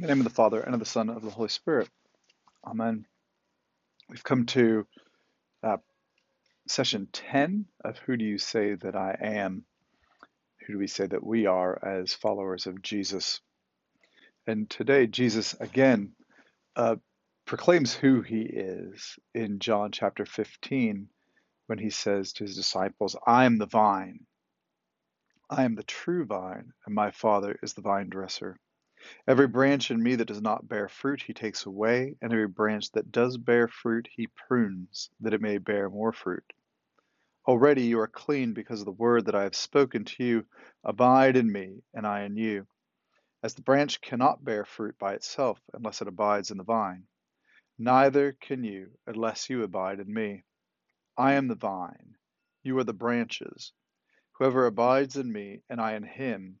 In the name of the Father, and of the Son, and of the Holy Spirit. Amen. We've come to uh, session 10 of Who Do You Say That I Am? Who do we say that we are as followers of Jesus? And today, Jesus again uh, proclaims who he is in John chapter 15 when he says to his disciples, I am the vine, I am the true vine, and my Father is the vine dresser. Every branch in me that does not bear fruit, he takes away, and every branch that does bear fruit, he prunes, that it may bear more fruit. Already you are clean because of the word that I have spoken to you. Abide in me, and I in you. As the branch cannot bear fruit by itself unless it abides in the vine, neither can you unless you abide in me. I am the vine, you are the branches. Whoever abides in me, and I in him,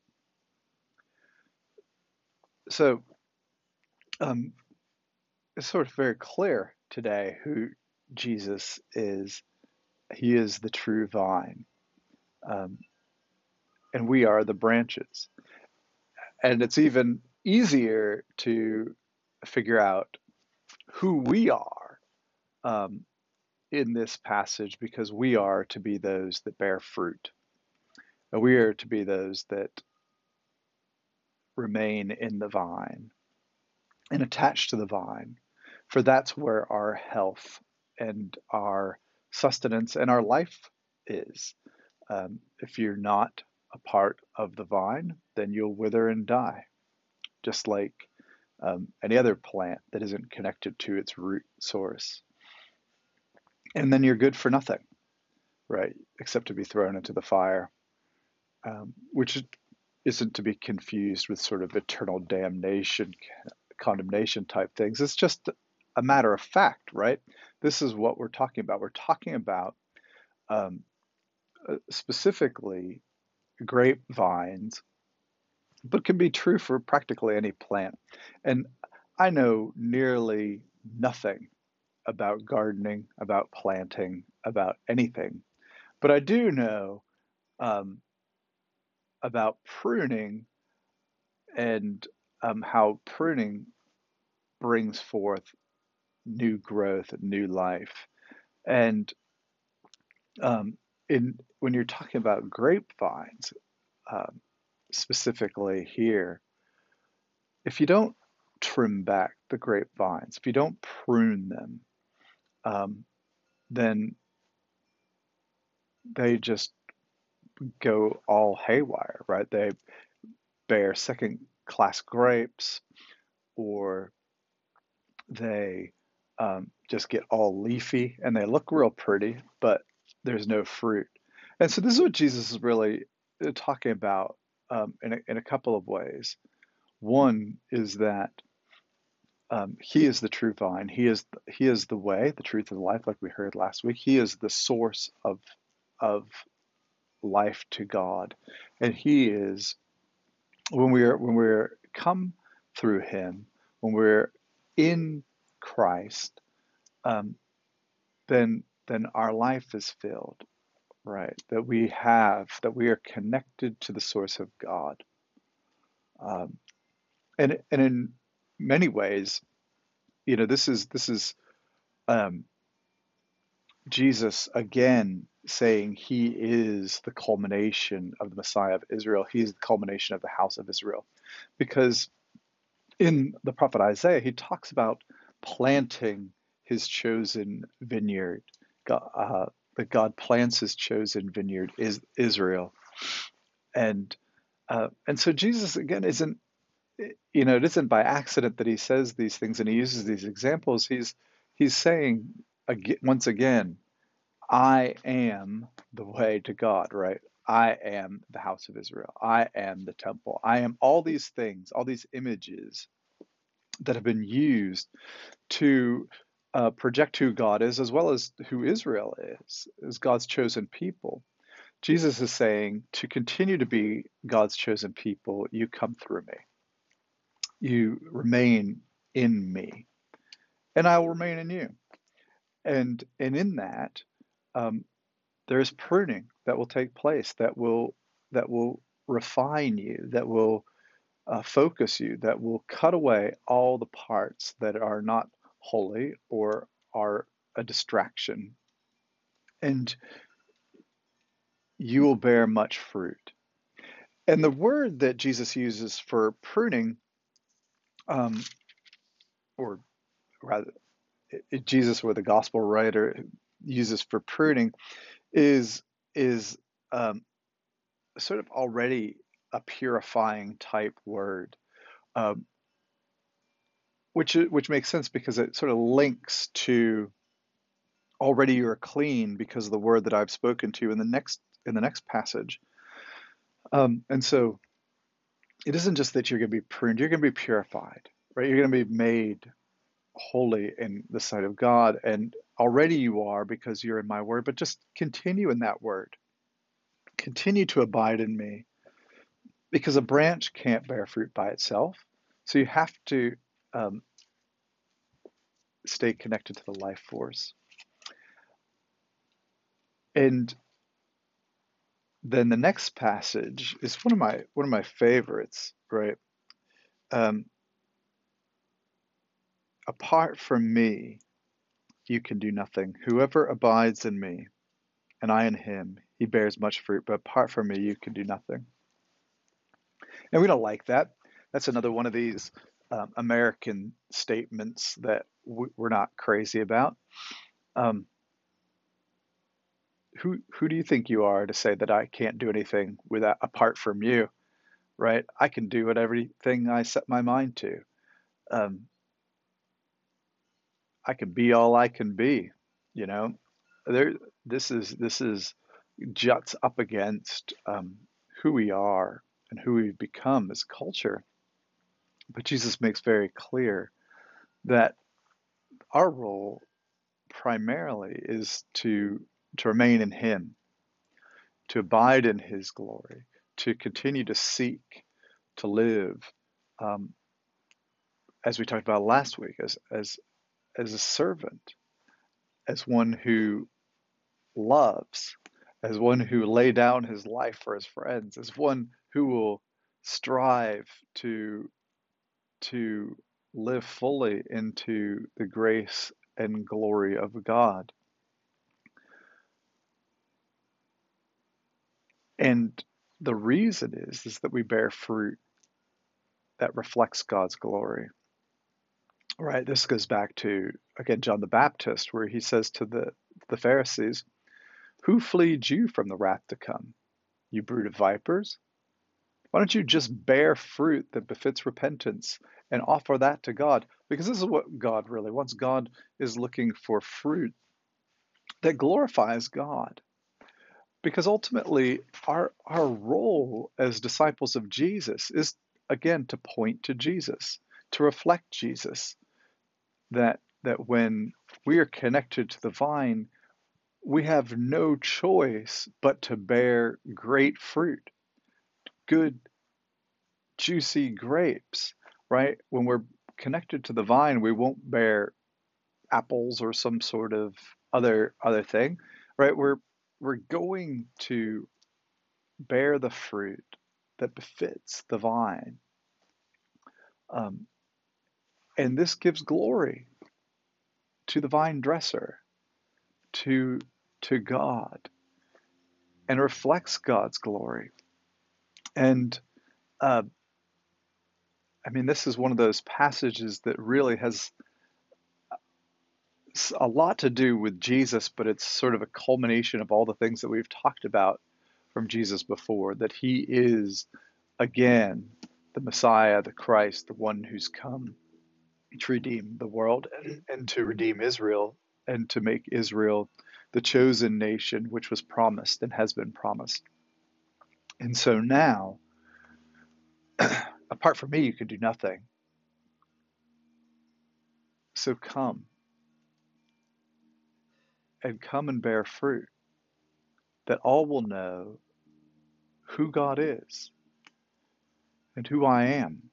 So, um, it's sort of very clear today who Jesus is. He is the true vine, um, and we are the branches. And it's even easier to figure out who we are um, in this passage because we are to be those that bear fruit. We are to be those that remain in the vine and attached to the vine, for that's where our health and our sustenance and our life is. Um, if you're not a part of the vine, then you'll wither and die, just like um, any other plant that isn't connected to its root source. And then you're good for nothing, right? Except to be thrown into the fire, um, which isn't to be confused with sort of eternal damnation, condemnation type things. It's just a matter of fact, right? This is what we're talking about. We're talking about um, uh, specifically grapevines, but can be true for practically any plant. And I know nearly nothing about gardening, about planting, about anything, but I do know um, about pruning and um, how pruning brings forth new growth and new life. And um, in when you're talking about grapevines, um, specifically here, if you don't trim back the grapevines, if you don't prune them, um, then they just go all haywire, right? They bear second class grapes or they um, just get all leafy and they look real pretty, but there's no fruit. And so this is what Jesus is really uh, talking about um, in, a, in a couple of ways. One is that um, he is the true vine. He is he is the way, the truth, and the life, like we heard last week. He is the source of of life to God. And He is when we're when we're come through Him, when we're in Christ, um, then then our life is filled, right? That we have that we are connected to the source of God, um, and and in many ways, you know, this is this is um, Jesus again saying he is the culmination of the Messiah of Israel. He is the culmination of the house of Israel. Because in the prophet Isaiah, he talks about planting his chosen vineyard. God, uh, that God plants his chosen vineyard is Israel, and uh, and so Jesus again isn't you know it isn't by accident that he says these things and he uses these examples. He's he's saying once again I am the way to God, right? I am the house of Israel. I am the temple. I am all these things, all these images that have been used to uh, project who God is as well as who Israel is, as God's chosen people. Jesus is saying to continue to be God's chosen people, you come through me. You remain in me, and I will remain in you. And and in that, um, there's pruning that will take place that will that will refine you, that will uh, focus you, that will cut away all the parts that are not holy or are a distraction. And you will bear much fruit. And the word that Jesus uses for pruning, um, or rather, Jesus or the gospel writer uses for pruning, is is um, sort of already a purifying type word, um, which which makes sense because it sort of links to already you're clean because of the word that I've spoken to you in the next in the next passage. Um, and so it isn't just that you're going to be pruned, you're going to be purified, right? You're going to be made holy in the sight of God. And already you are because you're in my word, but just continue in that word. Continue to abide in me because a branch can't bear fruit by itself. So you have to um, stay connected to the life force. And then the next passage is one of my one of my favorites, right? Um, Apart from me, you can do nothing. Whoever abides in me, and I in him, he bears much fruit. But apart from me, you can do nothing. And we don't like that. That's another one of these um, American statements that we're not crazy about. Um, who who do you think you are to say that I can't do anything without apart from you, right? I can do whatever everything I set my mind to. Um, I can be all I can be, you know. There, this is this is juts up against um, who we are and who we've become as culture. But Jesus makes very clear that our role primarily is to to remain in Him, to abide in His glory, to continue to seek, to live, um, as we talked about last week, as as as a servant, as one who loves, as one who lay down his life for his friends, as one who will strive to to live fully into the grace and glory of God. And the reason is is that we bear fruit that reflects God's glory. Right. This goes back to again John the Baptist, where he says to the the Pharisees, "Who fleed you from the wrath to come? You brood of vipers. Why don't you just bear fruit that befits repentance and offer that to God? Because this is what God really wants. God is looking for fruit that glorifies God. Because ultimately, our our role as disciples of Jesus is again to point to Jesus, to reflect Jesus that that when we are connected to the vine, we have no choice but to bear great fruit, good, juicy grapes, right? When we're connected to the vine, we won't bear apples or some sort of other other thing, right? We're we're going to bear the fruit that befits the vine. Um, and this gives glory to the vine dresser, to, to God, and reflects God's glory. And uh, I mean, this is one of those passages that really has a lot to do with Jesus, but it's sort of a culmination of all the things that we've talked about from Jesus before that he is, again, the Messiah, the Christ, the one who's come to redeem the world and, and to redeem Israel and to make Israel the chosen nation which was promised and has been promised. And so now, apart from me, you can do nothing. So come and come and bear fruit that all will know who God is and who I am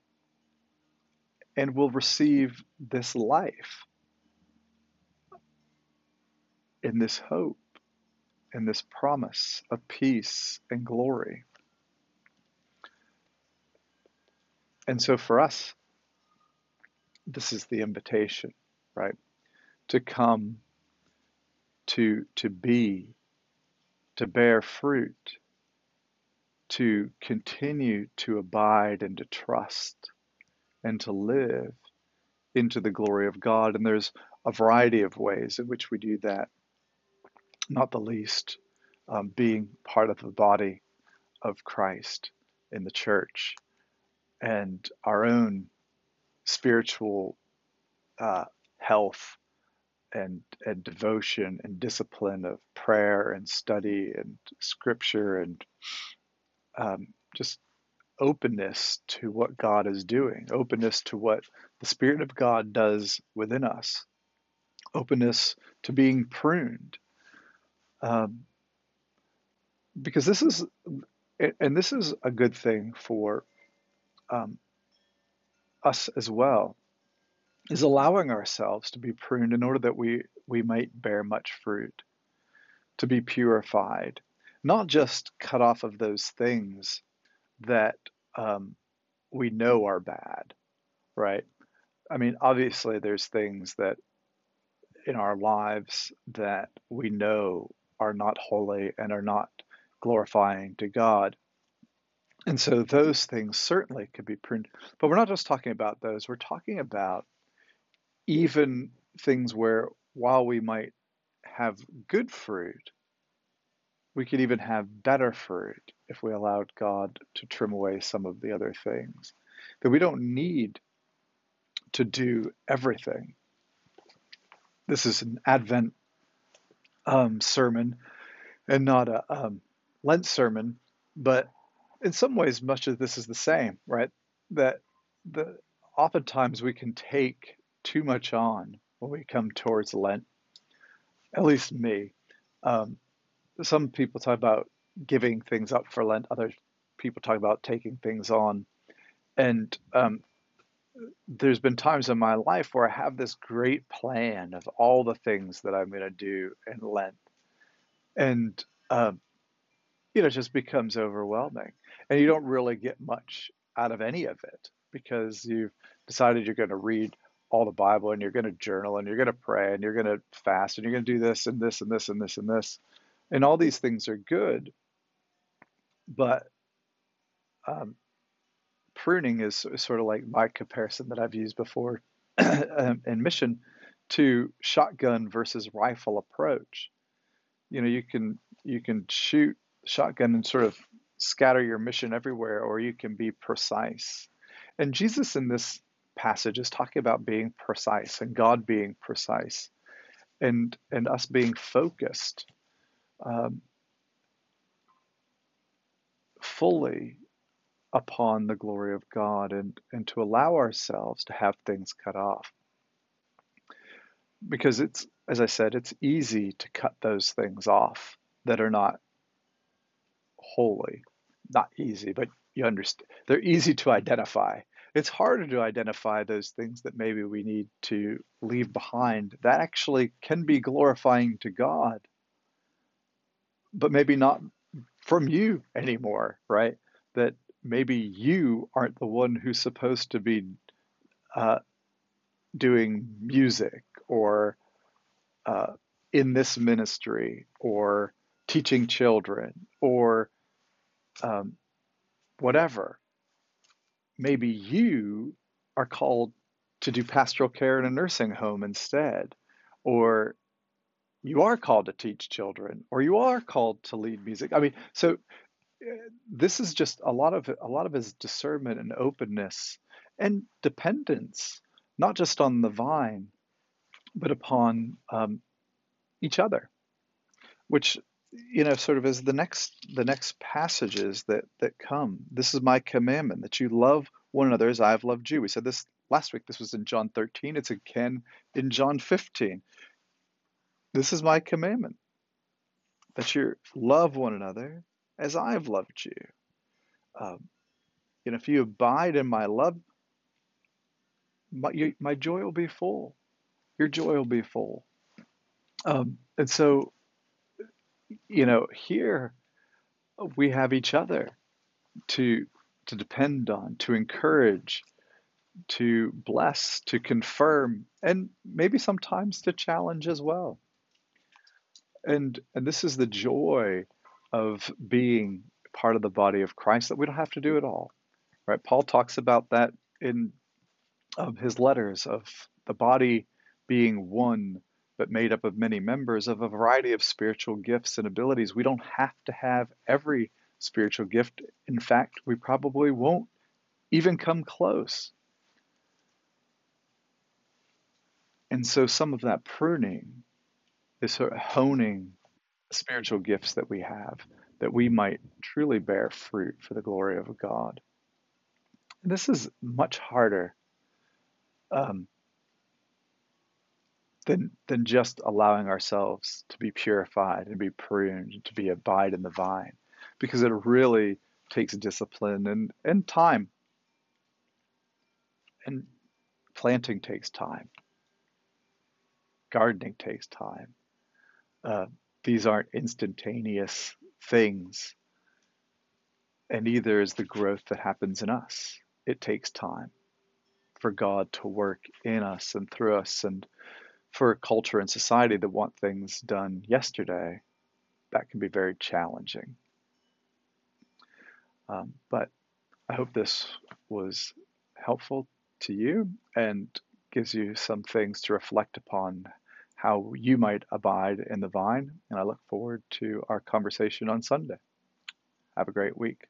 and will receive this life in this hope and this promise of peace and glory. And so for us, this is the invitation, right? To come, to, to be, to bear fruit, to continue to abide and to trust and to live into the glory of God. And there's a variety of ways in which we do that, not the least um, being part of the body of Christ in the church and our own spiritual uh, health and and devotion and discipline of prayer and study and scripture and um, just openness to what God is doing, openness to what the Spirit of God does within us, openness to being pruned. Um, because this is, and this is a good thing for um, us as well, is allowing ourselves to be pruned in order that we, we might bear much fruit, to be purified, not just cut off of those things that um, we know are bad, right? I mean, obviously, there's things that in our lives that we know are not holy and are not glorifying to God. And so those things certainly could be pruned. But we're not just talking about those, we're talking about even things where while we might have good fruit, we could even have better fruit if we allowed God to trim away some of the other things. That we don't need to do everything. This is an Advent um, sermon and not a um, Lent sermon, but in some ways, much of this is the same, right? That the oftentimes we can take too much on when we come towards Lent. At least me. Um, some people talk about giving things up for Lent. Other people talk about taking things on. And um, there's been times in my life where I have this great plan of all the things that I'm going to do in Lent, and um, you know, it just becomes overwhelming, and you don't really get much out of any of it because you've decided you're going to read all the Bible and you're going to journal and you're going to pray and you're going to fast and you're going to do this and this and this and this and this. And all these things are good, but um, pruning is sort of like my comparison that I've used before um, in mission to shotgun versus rifle approach. You know, you can you can shoot shotgun and sort of scatter your mission everywhere, or you can be precise. And Jesus in this passage is talking about being precise and God being precise, and and us being focused um, fully upon the glory of God and, and to allow ourselves to have things cut off. Because it's, as I said, it's easy to cut those things off that are not holy. Not easy, but you understand. They're easy to identify. It's harder to identify those things that maybe we need to leave behind that actually can be glorifying to God but maybe not from you anymore, right? That maybe you aren't the one who's supposed to be uh, doing music or uh, in this ministry or teaching children or um, whatever. Maybe you are called to do pastoral care in a nursing home instead, or you are called to teach children or you are called to lead music. I mean so uh, this is just a lot of a lot of his discernment and openness and dependence not just on the vine but upon um, each other which you know sort of is the next the next passages that that come. This is my commandment that you love one another as i have loved you. We said this last week this was in John 13, it's again in John 15. This is my commandment that you love one another as I've loved you. Um, and if you abide in my love, my, you, my joy will be full. Your joy will be full. Um, and so, you know, here we have each other to to depend on, to encourage, to bless, to confirm, and maybe sometimes to challenge as well. And and this is the joy of being part of the body of Christ that we don't have to do it all. Right? Paul talks about that in um, his letters of the body being one but made up of many members of a variety of spiritual gifts and abilities. We don't have to have every spiritual gift. In fact, we probably won't even come close. And so some of that pruning is sort of honing spiritual gifts that we have, that we might truly bear fruit for the glory of God. This is much harder um, than than just allowing ourselves to be purified and be pruned, to be abide in the vine, because it really takes discipline and, and time. And planting takes time. Gardening takes time. Uh, these aren't instantaneous things. And neither is the growth that happens in us. It takes time for God to work in us and through us. And for a culture and society that want things done yesterday, that can be very challenging. Um, but I hope this was helpful to you and gives you some things to reflect upon how you might abide in the vine. And I look forward to our conversation on Sunday. Have a great week.